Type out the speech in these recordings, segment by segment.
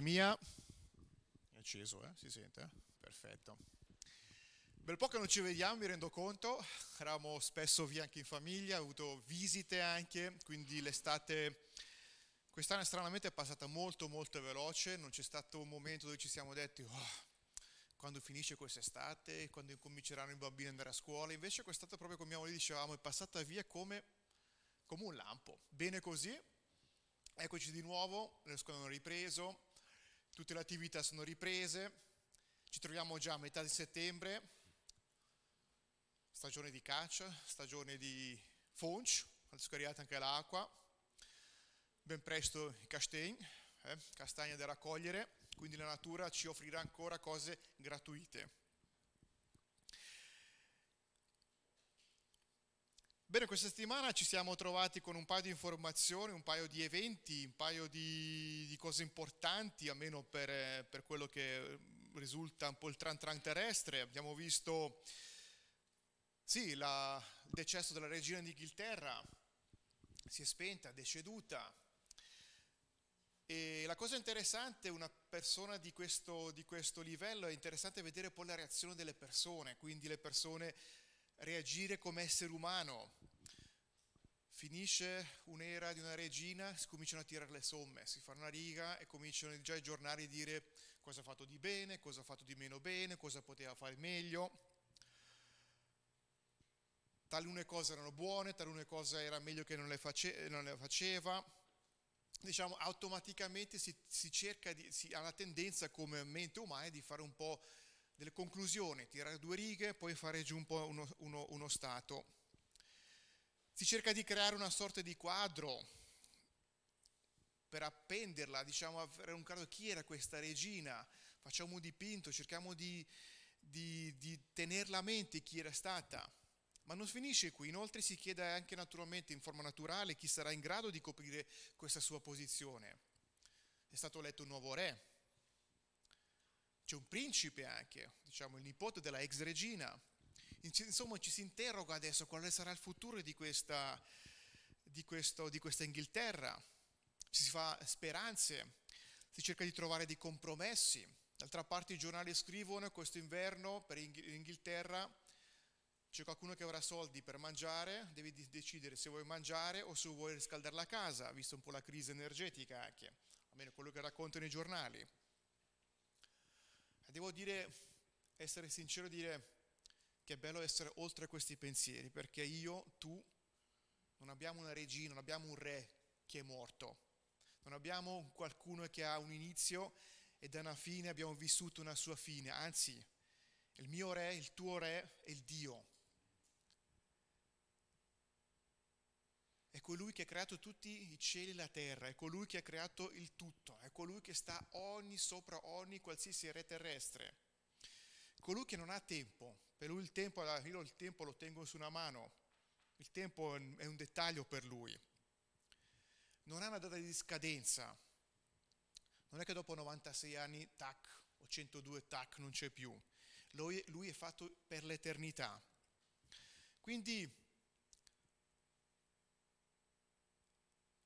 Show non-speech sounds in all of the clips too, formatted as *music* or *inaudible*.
mia, è acceso, eh? si sente? Perfetto. Bel po' che non ci vediamo, mi rendo conto, eravamo spesso via anche in famiglia, ho avuto visite anche, quindi l'estate quest'anno stranamente è passata molto molto veloce, non c'è stato un momento dove ci siamo detti oh, quando finisce quest'estate, quando incominceranno i bambini ad andare a scuola, invece quest'estate proprio come mia dicevamo è passata via come, come un lampo, bene così, eccoci di nuovo, le scuole hanno ripreso, tutte le attività sono riprese, ci troviamo già a metà di settembre, stagione di caccia, stagione di fonch, ha scariato anche l'acqua, ben presto i castagni, eh, castagne da raccogliere, quindi la natura ci offrirà ancora cose gratuite. Bene, questa settimana ci siamo trovati con un paio di informazioni, un paio di eventi, un paio di, di cose importanti, almeno per, per, quello che risulta un po' il tran tran terrestre. Abbiamo visto sì, la, il decesso della regina d'Inghilterra si è spenta, deceduta. E la cosa interessante, una persona di questo, di questo livello, è interessante vedere poi la reazione delle persone, quindi le persone reagire come essere umano. Finisce un'era di una regina, si cominciano a tirare le somme, si fa una riga e cominciano già i giornali a dire cosa ha fatto di bene, cosa ha fatto di meno bene, cosa poteva fare meglio talune cose erano buone, talune cose era meglio che non le, face, non le faceva. Diciamo, automaticamente si, si cerca di, si ha la tendenza come mente umana di fare un po' delle conclusioni, tirare due righe, poi fare giù un po' uno, uno, uno stato. Si cerca di creare una sorta di quadro per appenderla, diciamo, avere un quadro chi era questa regina, facciamo un dipinto, cerchiamo di, di, di tenerla a mente chi era stata. Ma non finisce qui, inoltre si chiede anche naturalmente in forma naturale chi sarà in grado di coprire questa sua posizione. È stato eletto un nuovo re, c'è un principe anche, diciamo il nipote della ex regina. Insomma ci si interroga adesso quale sarà il futuro di questa, di questo, di questa Inghilterra, ci si fa speranze, si cerca di trovare dei compromessi. D'altra parte i giornali scrivono questo inverno per l'Inghilterra c'è qualcuno che avrà soldi per mangiare, devi decidere se vuoi mangiare o se vuoi riscaldare la casa, visto un po' la crisi energetica anche, almeno quello che raccontano i giornali. Devo dire, essere sincero dire che è bello essere oltre questi pensieri, perché io, tu, non abbiamo una regina, non abbiamo un re che è morto, non abbiamo qualcuno che ha un inizio e da una fine abbiamo vissuto una sua fine, anzi, il mio re, il tuo re è il Dio. È colui che ha creato tutti i cieli e la terra, è colui che ha creato il tutto, è colui che sta ogni sopra ogni qualsiasi re terrestre. Colui che non ha tempo, per lui il tempo, io il tempo lo tengo su una mano, il tempo è un dettaglio per lui. Non ha una data di scadenza, non è che dopo 96 anni, tac, o 102, tac, non c'è più. Lui, lui è fatto per l'eternità. Quindi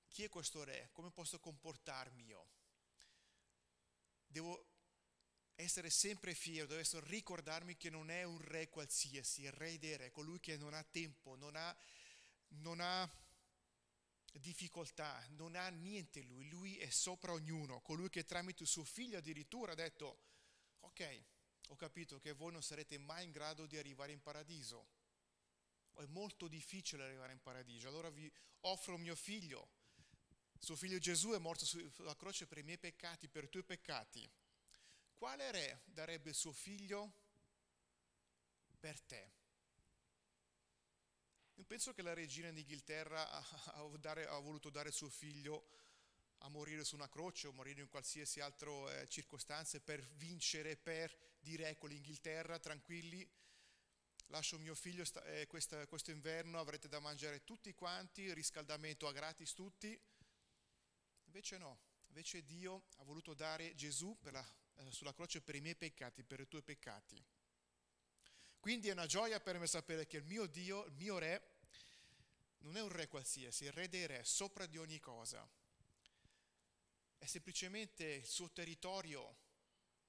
chi è questo re? Come posso comportarmi io? Devo essere sempre fiero, devo ricordarmi che non è un re qualsiasi, il re dei re, colui che non ha tempo, non ha, non ha difficoltà, non ha niente lui, lui è sopra ognuno, colui che tramite suo figlio addirittura ha detto, ok, ho capito che voi non sarete mai in grado di arrivare in paradiso, è molto difficile arrivare in paradiso, allora vi offro mio figlio, suo figlio Gesù è morto sulla croce per i miei peccati, per i tuoi peccati. Quale re darebbe suo figlio per te? Io penso che la regina d'Inghilterra *laughs* ha, ha, voluto dare suo figlio a morire su una croce o morire in qualsiasi altra eh, circostanza per vincere, per dire ecco l'Inghilterra, tranquilli, lascio mio figlio sta, eh, questa, questo inverno, avrete da mangiare tutti quanti, riscaldamento a gratis tutti, Invece no, invece Dio ha voluto dare Gesù la, eh, sulla croce per i miei peccati, per i tuoi peccati. Quindi è una gioia per me sapere che il mio Dio, il mio Re, non è un Re qualsiasi, il Re dei Re, sopra di ogni cosa. è semplicemente il suo territorio.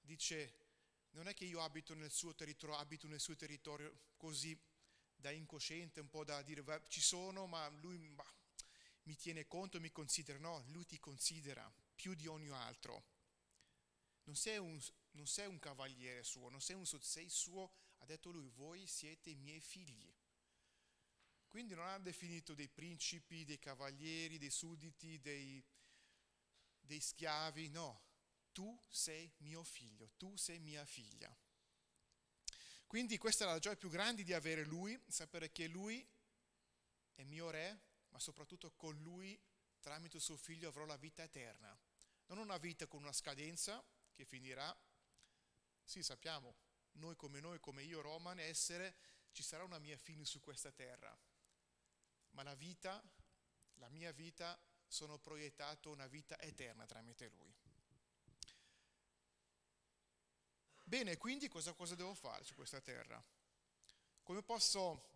Dice, non è che io abito nel suo territorio, abito nel suo territorio così da incosciente, un po' da dire ci sono, ma lui bah, mi tiene conto, mi considera. No, lui ti considera più di ogni altro. Non sei un, non sei un cavaliere suo, non sei un sei suo, ha detto lui, voi siete i miei figli. Quindi non ha definito dei principi, dei cavalieri, dei sudditi, dei, dei schiavi, no, tu sei mio figlio, tu sei mia figlia. Quindi questa è la gioia più grande di avere lui, sapere che lui è mio re, ma soprattutto con lui, tramite suo figlio, avrò la vita eterna. Non una vita con una scadenza che finirà. Sì, sappiamo, noi come noi, come io, Roman, essere, ci sarà una mia fine su questa terra. Ma la vita, la mia vita, sono proiettato una vita eterna tramite lui. Bene, quindi cosa, cosa devo fare su questa terra? Come posso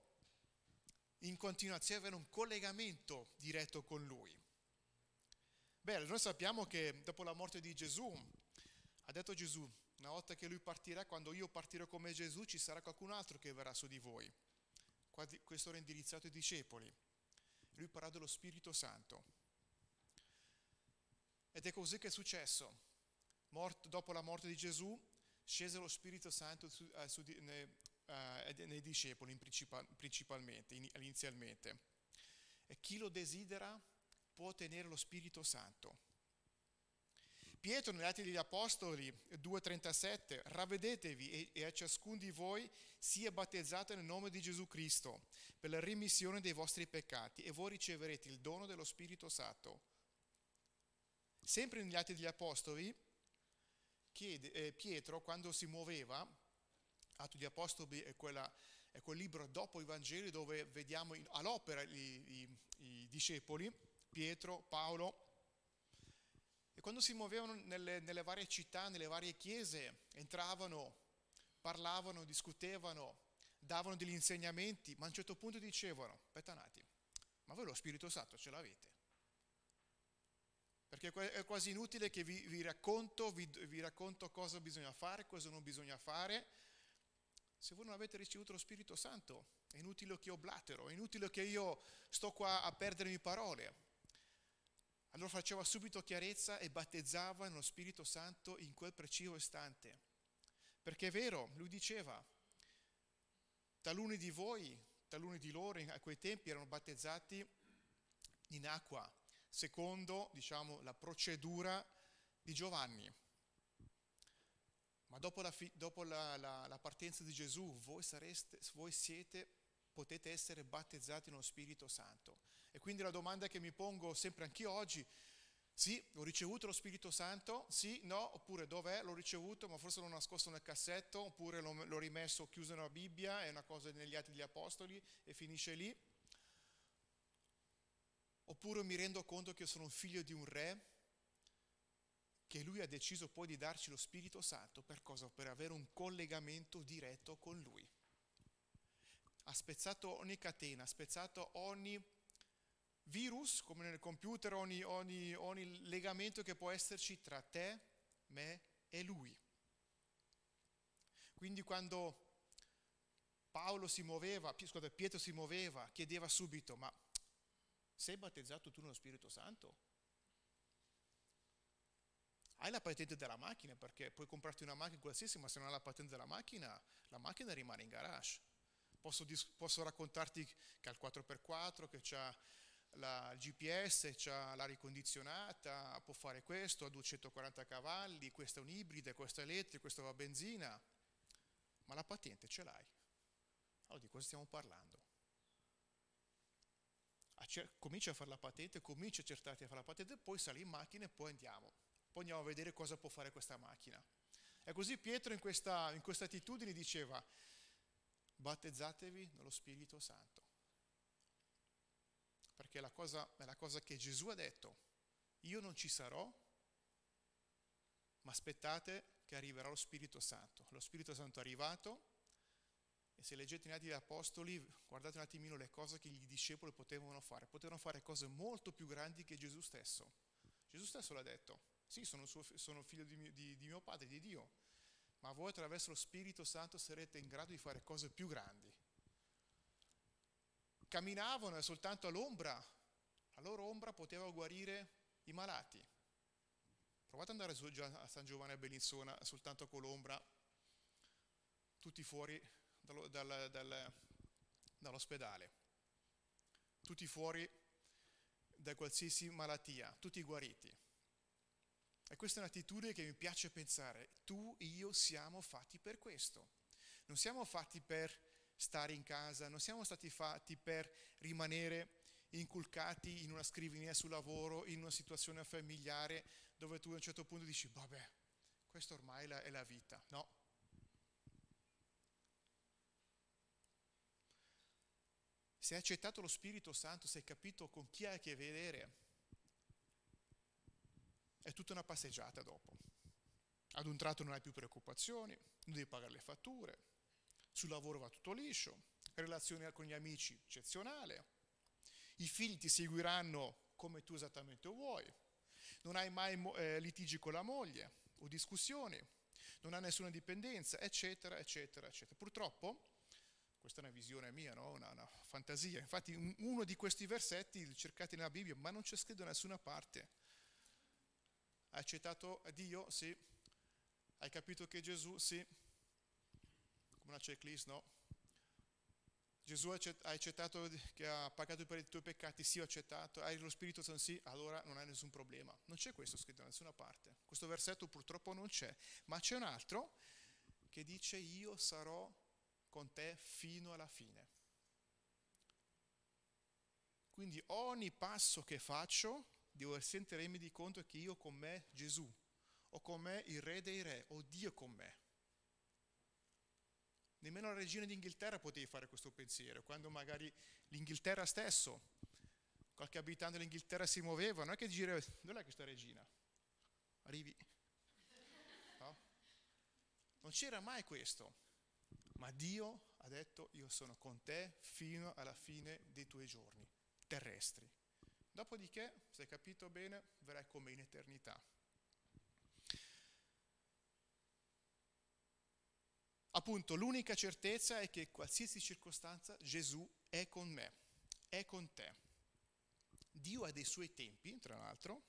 in continuazione avere un collegamento diretto con lui? Beh, noi sappiamo che dopo la morte di Gesù, ha detto Gesù, una volta che lui partirà, quando io partirò come Gesù, ci sarà qualcun altro che verrà su di voi. Questo era indirizzato ai discepoli. Lui parla dello Spirito Santo. Ed è così che è successo. Morto, dopo la morte di Gesù scese lo Spirito Santo su, uh, su, nei, uh, nei, discepoli principal, principalmente, in, inizialmente. E chi lo desidera può ottenere lo Spirito Santo. Pietro negli Atti degli Apostoli 2.37, ravvedetevi e, a ciascuno di voi sia battezzato nel nome di Gesù Cristo per la rimissione dei vostri peccati e voi riceverete il dono dello Spirito Santo. Sempre negli Atti degli Apostoli, eh, Pietro, quando si muoveva, Atti degli Apostoli è, quella, è, quel libro dopo i Vangeli dove vediamo all'opera i, i, i, discepoli, Pietro, Paolo, quando si muovevano nelle, nelle varie città, nelle varie chiese, entravano, parlavano, discutevano, davano degli insegnamenti, ma a un certo punto dicevano, aspetta ma voi lo Spirito Santo ce l'avete? perché è quasi inutile che vi, vi, racconto, vi, vi racconto cosa bisogna fare, cosa non bisogna fare. Se voi non avete ricevuto lo Spirito Santo, è inutile che io blatero, è inutile che io sto qua a perdermi parole. Allora faceva subito chiarezza e battezzava nello Spirito Santo in quel preciso istante. Perché è vero, lui diceva, taluni di voi, taluni di loro a quei tempi erano battezzati in acqua, secondo diciamo, la procedura di Giovanni. Ma dopo, la, dopo la, la, la, partenza di Gesù, voi, sareste, voi siete, potete essere battezzati nello Spirito Santo. E quindi la domanda che mi pongo sempre anch'io oggi, sì, ho ricevuto lo Spirito Santo, sì, no, oppure dov'è? L'ho ricevuto, ma forse l'ho nascosto nel cassetto, oppure l'ho, l'ho rimesso chiuso nella Bibbia, è una cosa negli Atti degli Apostoli e finisce lì. Oppure mi rendo conto che sono un figlio di un re, che lui ha deciso poi di darci lo Spirito Santo per cosa? Per avere un collegamento diretto con lui. Ha spezzato ogni catena, ha spezzato ogni virus, come nel computer, ogni, ogni, ogni legamento che può esserci tra te, me e lui. Quindi quando Paolo si muoveva, scusate, Pietro si muoveva, chiedeva subito, ma sei battezzato tu nello Spirito Santo? Hai la patente della macchina perché puoi comprarti una macchina qualsiasi, ma se non hai la patente della macchina, la macchina rimane in garage. Posso, posso raccontarti che ha il 4x4, che ha la, il GPS, ha l'aria condizionata, può fare questo, ha 240 cavalli, questa è un ibrido, questa è elettrica, questa va a benzina, ma la patente ce l'hai. Allora di cosa stiamo parlando? comincia a fare la patente, comincia a cercarti a fare la patente, poi sali in macchina e poi andiamo. Poi andiamo a vedere cosa può fare questa macchina. E così Pietro in questa, in questa attitudine diceva, battezzatevi nello Spirito Santo. Perché la cosa, è la cosa che Gesù ha detto, io non ci sarò, ma aspettate che arriverà lo Spirito Santo. Lo Spirito Santo è arrivato, e se leggete in Atti degli Apostoli, guardate un attimino le cose che i discepoli potevano fare. Potevano fare cose molto più grandi che Gesù stesso. Gesù stesso l'ha detto. sì, sono, suo, sono figlio di mio, di, di mio padre, di Dio, ma voi attraverso lo Spirito Santo sarete in grado di fare cose più grandi. Camminavano e soltanto all'ombra, la loro ombra poteva guarire i malati. Provate ad andare a San Giovanni a Bellinzona soltanto con l'ombra, tutti fuori dallo, dal, dal, dall'ospedale, tutti fuori da qualsiasi malattia, tutti guariti. E questa è un'attitudine che mi piace pensare. Tu, io siamo fatti per questo. Non siamo fatti per stare in casa, non siamo stati fatti per rimanere inculcati in una scrivania sul lavoro, in una situazione familiare dove tu a un certo punto dici, vabbè, questa ormai è la, vita. No. Se hai accettato lo Spirito Santo, se hai capito con chi hai a che vedere, è tutta una passeggiata dopo. Ad un tratto non hai più preoccupazioni, non devi pagare le fatture, sul lavoro va tutto liscio, relazione con gli amici eccezionale, i figli ti seguiranno come tu esattamente vuoi, non hai mai eh, litigi con la moglie o discussioni, non hai nessuna dipendenza, eccetera, eccetera, eccetera. Purtroppo, questa è una visione mia, no? una, una fantasia, infatti uno di questi versetti cercati nella Bibbia, ma non c'è scritto da nessuna parte hai accettato Dio? Sì. Hai capito che Gesù? Sì. Una checklist, no? Gesù ha accettato che ha pagato per i tuoi peccati? Sì, ho accettato. Hai lo Spirito Santo? Sì, allora non hai nessun problema. Non c'è questo scritto da nessuna parte. Questo versetto purtroppo non c'è. Ma c'è un altro che dice io sarò con te fino alla fine. Quindi ogni passo che faccio devo sempre rendermi conto che io con me Gesù, ho con me il re dei re, ho Dio con me. Nemmeno la regina d'Inghilterra potevi fare questo pensiero, quando magari l'Inghilterra stesso, qualche abitante dell'Inghilterra si muoveva, non è che dire, dov'è questa regina? Arrivi. No? Non c'era mai questo, ma Dio ha detto io sono con te fino alla fine dei tuoi giorni terrestri. Dopodiché, se hai capito bene, verrai con me in eternità. Appunto, l'unica certezza è che qualsiasi circostanza Gesù è con me, è con te. Dio ha dei suoi tempi, tra l'altro,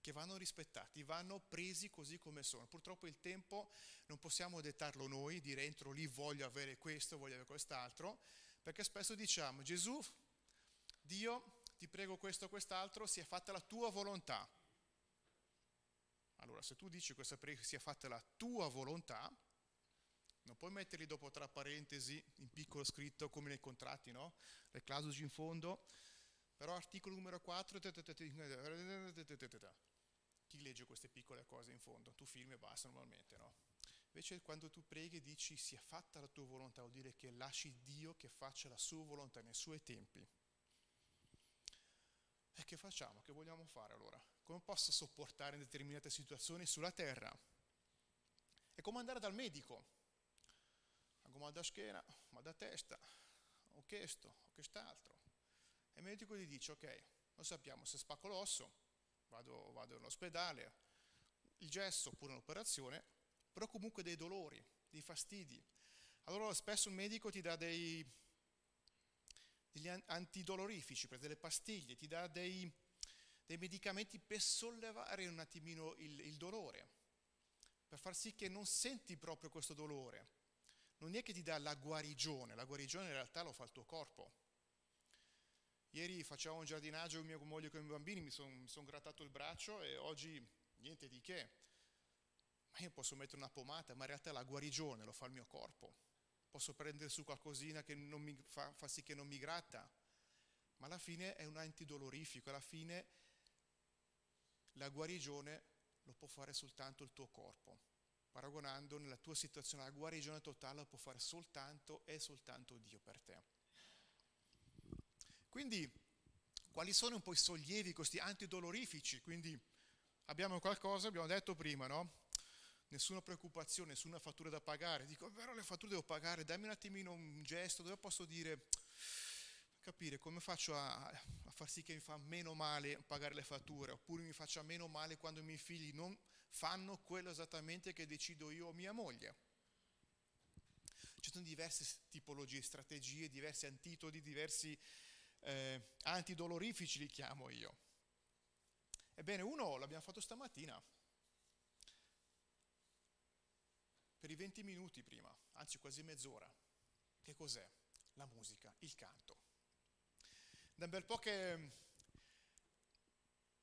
che vanno rispettati, vanno presi così come sono. Purtroppo il tempo non possiamo dettarlo noi, dire entro lì voglio avere questo, voglio avere quest'altro, perché spesso diciamo Gesù, Dio ti prego questo o quest'altro, sia fatta la tua volontà. Allora, se tu dici questa preghiera sia fatta la tua volontà, non puoi metterli dopo tra parentesi in piccolo scritto come nei contratti, no? Le clausoli in fondo. Però articolo numero 4, chi legge queste piccole cose in fondo? Tu firmi e basta normalmente, no? Invece quando tu preghi e dici sia fatta la tua volontà, vuol dire che lasci Dio che faccia la sua volontà nei suoi tempi. E che facciamo? Che vogliamo fare allora? Come posso sopportare in determinate situazioni sulla terra? È come andare dal medico. Ho mal da schiena, mal da testa, ho questo, ho quest'altro. E il medico gli dice, ok, lo sappiamo, se spacco l'osso, vado, vado all'ospedale, il gesso oppure un'operazione, però comunque dei dolori, dei fastidi. Allora spesso il medico ti dà dei degli antidolorifici, delle pastiglie, ti dà dei, dei medicamenti per sollevare un attimino il, il dolore, per far sì che non senti proprio questo dolore. Non è che ti dà la guarigione, la guarigione in realtà lo fa il tuo corpo. Ieri facevamo un giardinaggio con mia moglie e con i bambini, mi sono son grattato il braccio e oggi niente di che. Ma io posso mettere una pomata, ma in realtà la guarigione lo fa il mio corpo posso prendere su qualcosina che mi fa, fa sì che non mi gratta, ma alla fine è un antidolorifico, alla fine la guarigione lo può fare soltanto il tuo corpo. Paragonando nella tua situazione la guarigione totale può fare soltanto e soltanto Dio per te. Quindi, quali sono un po' i sollievi, questi antidolorifici? Quindi abbiamo qualcosa, abbiamo detto prima, no? nessuna preoccupazione, nessuna fattura da pagare. Dico, è vero, le fatture devo pagare, dammi un attimino un gesto dove posso dire, capire come faccio a, a, far sì che mi fa meno male pagare le fatture, oppure mi faccia meno male quando i miei figli non fanno quello esattamente che decido io o mia moglie. Ci sono diverse tipologie, strategie, diversi antitodi, diversi eh, antidolorifici li chiamo io. Ebbene, uno l'abbiamo fatto stamattina, per i 20 minuti prima, anzi quasi mezz'ora. Che cos'è? La musica, il canto. Da un bel po' che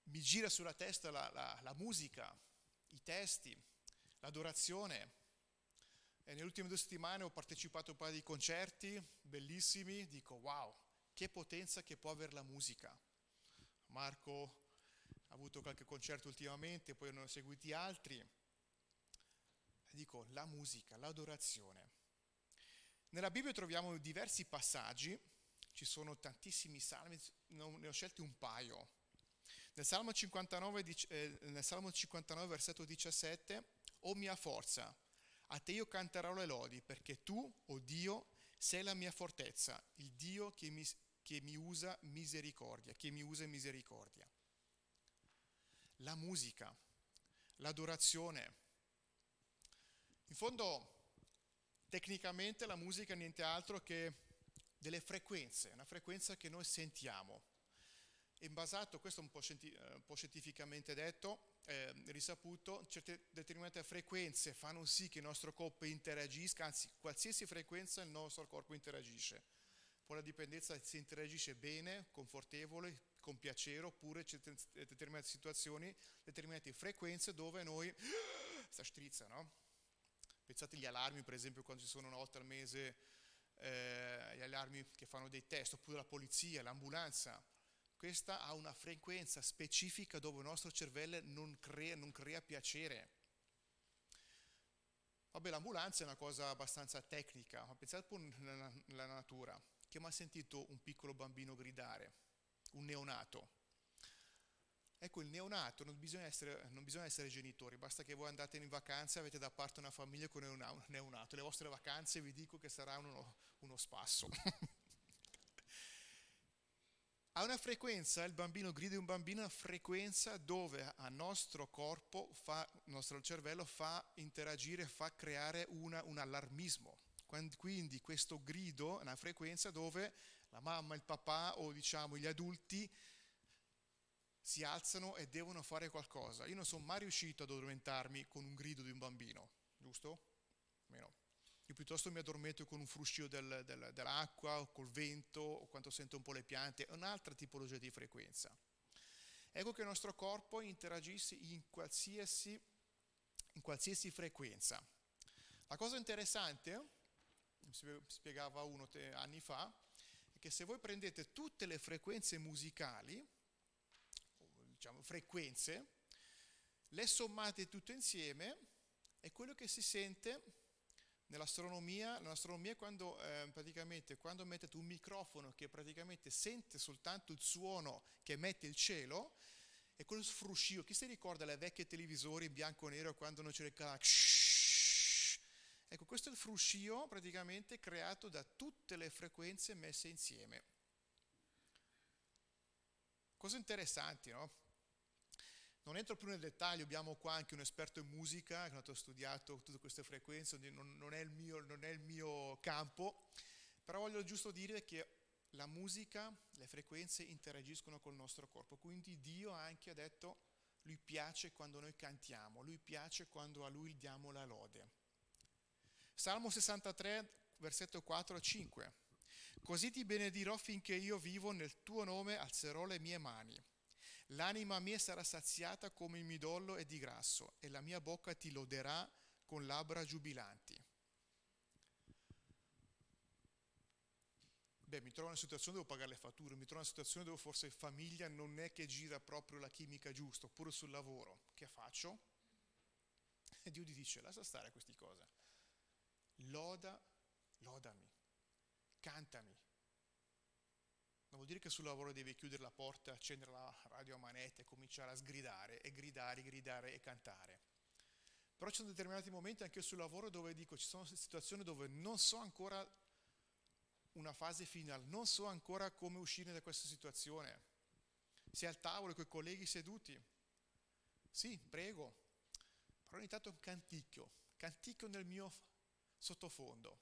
mi gira sulla testa la, la, la musica, i testi, l'adorazione. E nelle ultime due settimane ho partecipato a un paio di concerti bellissimi, dico wow, che potenza che può avere la musica. Marco ha avuto qualche concerto ultimamente, poi ne ho seguiti altri. E dico la musica, l'adorazione. Nella Bibbia troviamo diversi passaggi, ci sono tantissimi salmi, ne ho scelti un paio. Nel Salmo 59, eh, nel Salmo 59 versetto 17, O mia forza, a te io canterò le lodi, perché tu, o oh Dio, sei la mia fortezza, il Dio che mi, che mi usa misericordia, che mi usa misericordia. La musica, l'adorazione. In fondo, tecnicamente la musica è niente altro che delle frequenze, una frequenza che noi sentiamo è basato, questo è un po', scienti- eh, un po scientificamente detto, eh, risaputo, certe determinate frequenze fanno sì che il nostro corpo interagisca, anzi qualsiasi frequenza il nostro corpo interagisce. Poi la dipendenza se interagisce bene, confortevole, con piacere, oppure c'è determinate situazioni, determinate frequenze dove noi *gasps* sta strizza, no? Pensate agli allarmi, per esempio, quando ci sono una volta al mese eh, gli allarmi che fanno dei test, oppure la polizia, l'ambulanza questa ha una frequenza specifica dove il nostro cervello non crea, non crea piacere. Vabbè, l'ambulanza è una cosa abbastanza tecnica, ma pensate pure nella, nella natura. Chi ha sentito un piccolo bambino gridare? Un neonato. Ecco, il neonato non bisogna, essere, non bisogna essere genitori, basta che voi andate in vacanza e avete da parte una famiglia con un neonato. Le vostre vacanze vi dico che sarà uno, uno spasso. *laughs* Ha una frequenza, il bambino grida un bambino, una frequenza dove al nostro corpo, il nostro cervello fa interagire, fa creare una, un allarmismo. Quindi questo grido è una frequenza dove la mamma, il papà o diciamo gli adulti si alzano e devono fare qualcosa. Io non sono mai riuscito ad addormentarmi con un grido di un bambino, giusto? Meno. Io piuttosto mi addormento con un fruscio del, del, dell'acqua o col vento o quando sento un po' le piante, è un'altra tipologia di frequenza. Ecco che il nostro corpo interagisce in qualsiasi, in qualsiasi frequenza. La cosa interessante, spiegava uno anni fa, è che se voi prendete tutte le frequenze musicali, diciamo frequenze, le sommate tutte insieme, è quello che si sente Nell'astronomia, l'astronomia quando, eh, praticamente, quando mettete un microfono che praticamente sente soltanto il suono che emette il cielo, è quello sfruscio. Chi si ricorda le vecchie televisori in bianco e nero quando non c'era il canale? Ecco, questo è il fruscio praticamente creato da tutte le frequenze messe insieme. Cose interessanti, no? Non entro più nel dettaglio, abbiamo qua anche un esperto in musica che ha studiato tutte queste frequenze, non, non, è mio, non è il mio campo, però voglio giusto dire che la musica, le frequenze interagiscono col nostro corpo, quindi Dio anche ha detto, lui piace quando noi cantiamo, lui piace quando a lui diamo la lode. Salmo 63, versetto 4 a 5. Così ti benedirò finché io vivo, nel tuo nome alzerò le mie mani. L'anima mia sarà saziata come il midollo e di grasso, e la mia bocca ti loderà con labbra giubilanti. Beh, mi trovo in una situazione dove devo pagare le fatture, mi trovo in una situazione dove forse famiglia non è che gira proprio la chimica giusta, oppure sul lavoro. Che faccio? E Dio ti dice, lascia stare queste cose. Loda, lodami, cantami, non vuol dire che sul lavoro devi chiudere la porta, accendere la radio a manetta e cominciare a sgridare e gridare, gridare e cantare. Però ci sono determinati momenti anche sul lavoro dove dico ci sono situazioni dove non so ancora una fase finale, non so ancora come uscire da questa situazione. Sei al tavolo con i colleghi seduti? Sì, prego. Però ogni tanto canticchio, canticchio nel mio sottofondo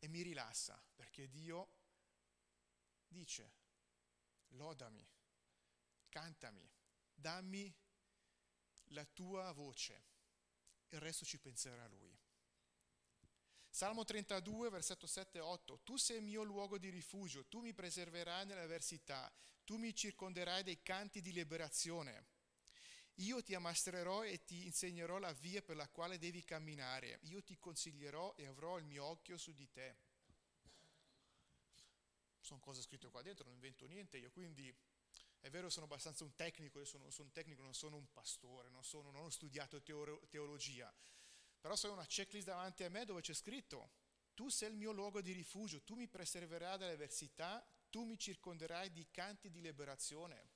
e mi rilassa perché Dio dice, lodami, cantami, dammi la tua voce, il resto ci penserà Lui. Salmo 32, versetto 7 e 8. Tu sei il mio luogo di rifugio, tu mi preserverai nell'avversità, tu mi circonderai dei canti di liberazione. Io ti ammastrerò e ti insegnerò la via per la quale devi camminare. Io ti consiglierò e avrò il mio occhio su di te. Sono cose scritte qua dentro, non invento niente io, quindi è vero sono abbastanza un tecnico, io sono, sono un tecnico, non sono un pastore, non, sono, non ho studiato teologia, però c'è una checklist davanti a me dove c'è scritto, tu sei il mio luogo di rifugio, tu mi preserverai dalle avversità, tu mi circonderai di canti di liberazione.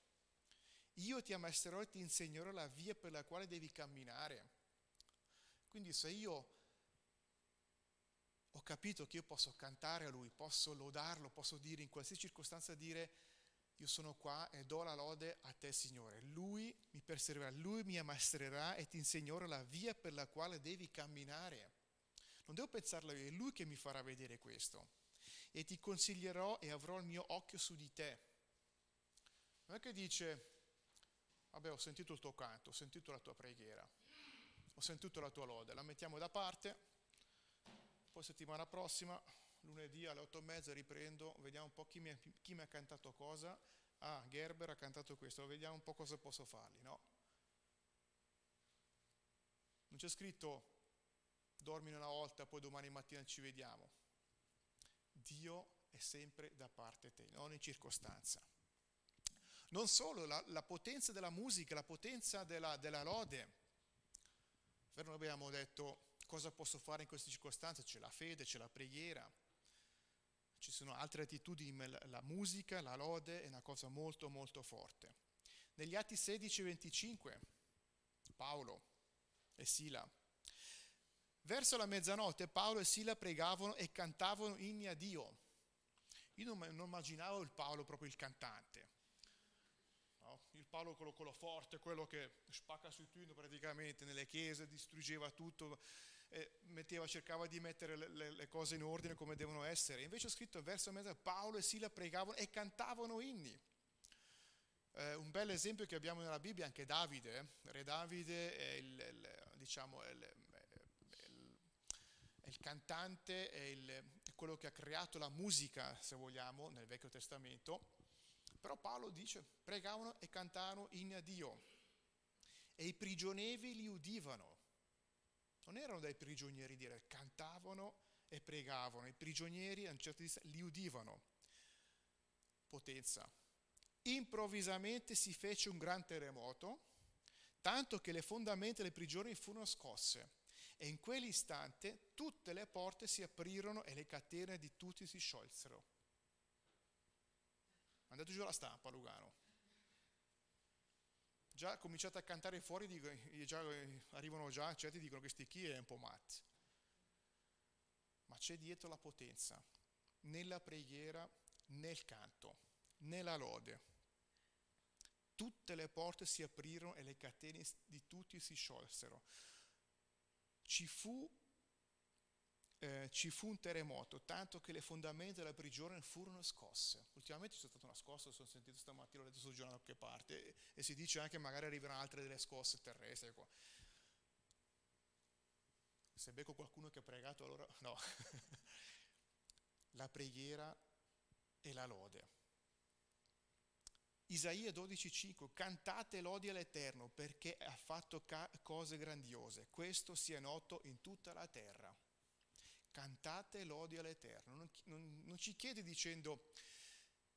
Io ti ammaestrerò e ti insegnerò la via per la quale devi camminare. Quindi se io ho capito che io posso cantare a Lui, posso lodarlo, posso dire in qualsiasi circostanza dire io sono qua e do la lode a te Signore. Lui mi persevererà, Lui mi ammaestrerà e ti insegnerò la via per la quale devi camminare. Non devo pensarlo io, è Lui che mi farà vedere questo. E ti consiglierò e avrò il mio occhio su di te. Non è che dice, vabbè ho sentito il tuo canto, ho sentito la tua preghiera, ho sentito la tua lode, la mettiamo da parte, poi settimana prossima lunedì alle otto e mezza riprendo, vediamo un po' chi mi, chi mi, ha cantato cosa. Ah, Gerber ha cantato questo, vediamo un po' cosa posso fargli, no? Non c'è scritto dormi una volta, poi domani mattina ci vediamo. Dio è sempre da parte te, in ogni circostanza. Non solo, la, la potenza della musica, la potenza della, della lode. Noi abbiamo detto cosa posso fare in queste circostanze? C'è la fede, c'è la preghiera ci sono altre attitudini, la musica, la lode è una cosa molto molto forte. Negli Atti 16 e 25, Paolo e Sila. Verso la mezzanotte Paolo e Sila pregavano e cantavano inni a Dio. Io non, non immaginavo il Paolo proprio il cantante. No? Il Paolo quello, quello forte, quello che spacca sui tuino praticamente nelle chiese, distruggeva tutto, metteva, cercava di mettere le, le, cose in ordine come devono essere. Invece ho scritto verso mezzo, Paolo e Sila pregavano e cantavano inni. Eh, un bel esempio che abbiamo nella Bibbia è anche Davide. Eh. Re Davide è il, il diciamo, è il, è il cantante, è, è quello che ha creato la musica, se vogliamo, nel Vecchio Testamento. Però Paolo dice, pregavano e cantavano inni a Dio. E i prigionieri li udivano non erano dei prigionieri di re, cantavano e pregavano, i prigionieri a un certo punto li udivano. Potenza. Improvvisamente si fece un gran terremoto, tanto che le fondamenta delle prigioni furono scosse e in quell'istante tutte le porte si aprirono e le catene di tutti si sciolsero. Andate giù la stampa, Lugano già cominciate a cantare fuori, dico, già, arrivano già, certi dicono che sti chi è un po' matti. Ma c'è dietro la potenza, nella preghiera, nel canto, nella lode. Tutte le porte si aprirono e le catene di tutti si sciolsero. Ci fu eh, ci fu un terremoto, tanto che le fondamenta della prigione furono scosse. Ultimamente c'è stata una scossa, sono sentito stamattina, ho letto sul giornale da qualche parte, e, e, si dice anche magari arriveranno altre delle scosse terrestri. Qua. Se becco qualcuno che ha pregato, allora no. *laughs* la preghiera e la lode. Isaia 12,5 Cantate lodi all'Eterno perché ha fatto ca- cose grandiose. Questo sia noto in tutta la terra cantate lodi all'Eterno. Non, non, non, ci chiede dicendo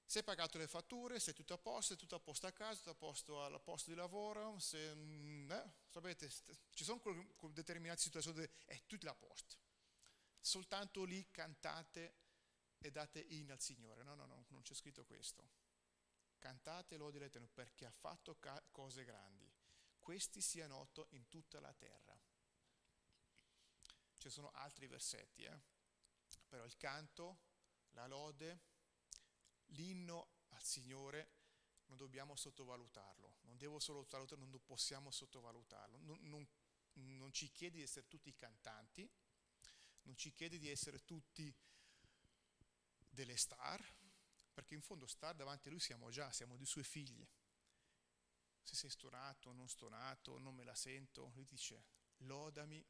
se hai pagato le fatture, se è tutto a posto, è tutto a posto a casa, tutto a posto al posto di lavoro, se, mm, eh, sapete, ci sono determinate situazioni è tutto a posto. Soltanto lì cantate e date in al Signore. No, no, no, non c'è scritto questo. Cantate lodi all'Eterno perché ha fatto ca- cose grandi. Questi sia noto in tutta la terra ci sono altri versetti, eh? però il canto, la lode, l'inno al Signore, non dobbiamo sottovalutarlo, non devo sottovalutarlo, non possiamo sottovalutarlo. Non, non, non ci chiede di essere tutti cantanti, non ci chiede di essere tutti delle star, perché in fondo star davanti a lui siamo già, siamo dei suoi figli. Se sei stonato, non stonato, non me la sento, lui dice lodami,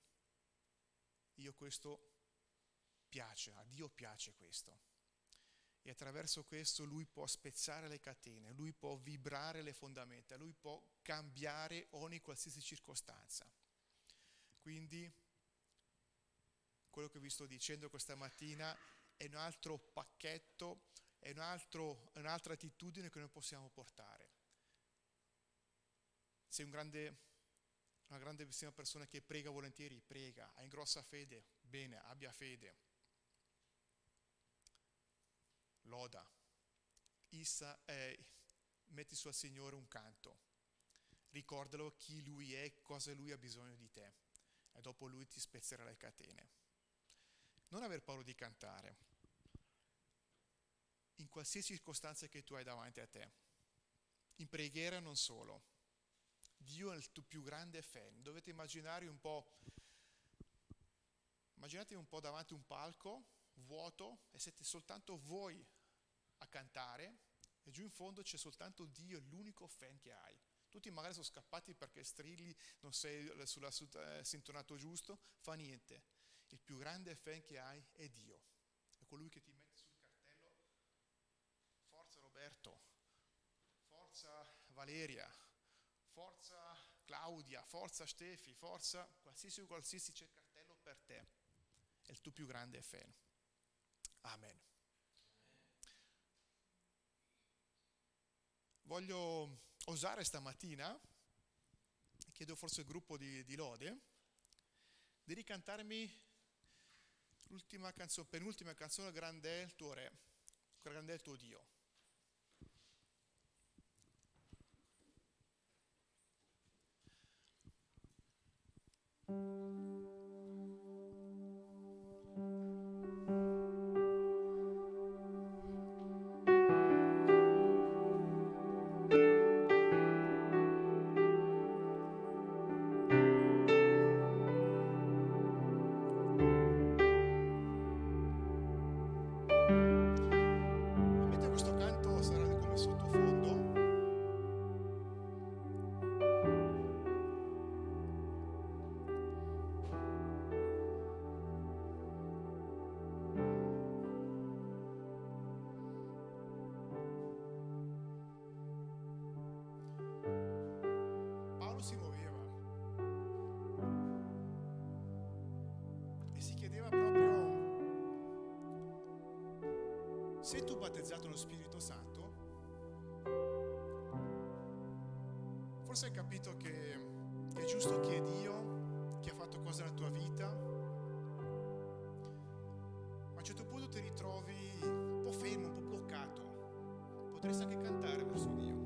io questo piace, a Dio piace questo. E attraverso questo lui può spezzare le catene, lui può vibrare le fondamenta, lui può cambiare ogni qualsiasi circostanza. Quindi quello che vi sto dicendo questa mattina è un altro pacchetto, è, un altro, un'altra attitudine che noi possiamo portare. Sei un grande, una grandissima persona che prega volentieri, prega, ha in grossa fede, bene, abbia fede. Loda, Issa, eh, metti sul Signore un canto, ricordalo chi Lui è, cosa Lui ha bisogno di te e dopo Lui ti spezzerà le catene. Non aver paura di cantare, in qualsiasi circostanza che tu hai davanti a te, in preghiera non solo. Dio è il tuo più grande fan. Dovete immaginare un po', immaginate un po' davanti a un palco vuoto e siete soltanto voi a cantare e giù in fondo c'è soltanto Dio, l'unico fan che hai. Tutti magari sono scappati perché strilli, non sei sulla, eh, sintonato giusto, fa niente. Il più grande fan che hai è Dio. È colui che ti mette sul cartello. Forza Roberto, forza Valeria, forza Claudia, forza Stefi, forza qualsiasi qualsiasi c'è cartello per te. È il tuo più grande fan. Amen. Voglio osare stamattina, chiedo forse al gruppo di, di Lode, di ricantarmi l'ultima canzone, penultima canzone, Grande è il tuo Re, Grande è il tuo Dio. Battezzato nello Spirito Santo, forse hai capito che è giusto che è Dio che ha fatto cose nella tua vita, ma a un certo punto ti ritrovi un po' fermo, un po' bloccato, potresti anche cantare verso Dio.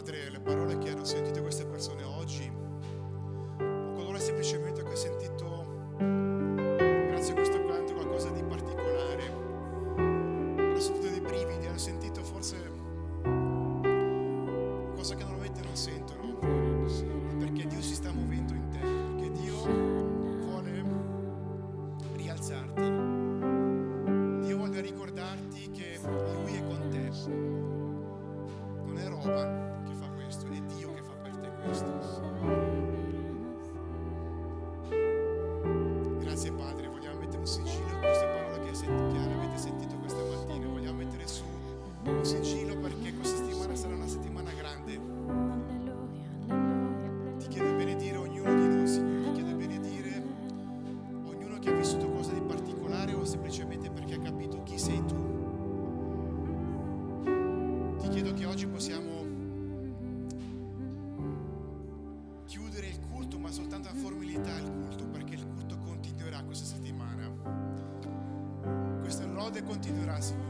Padre, le parole che hanno sentito queste persone durasi.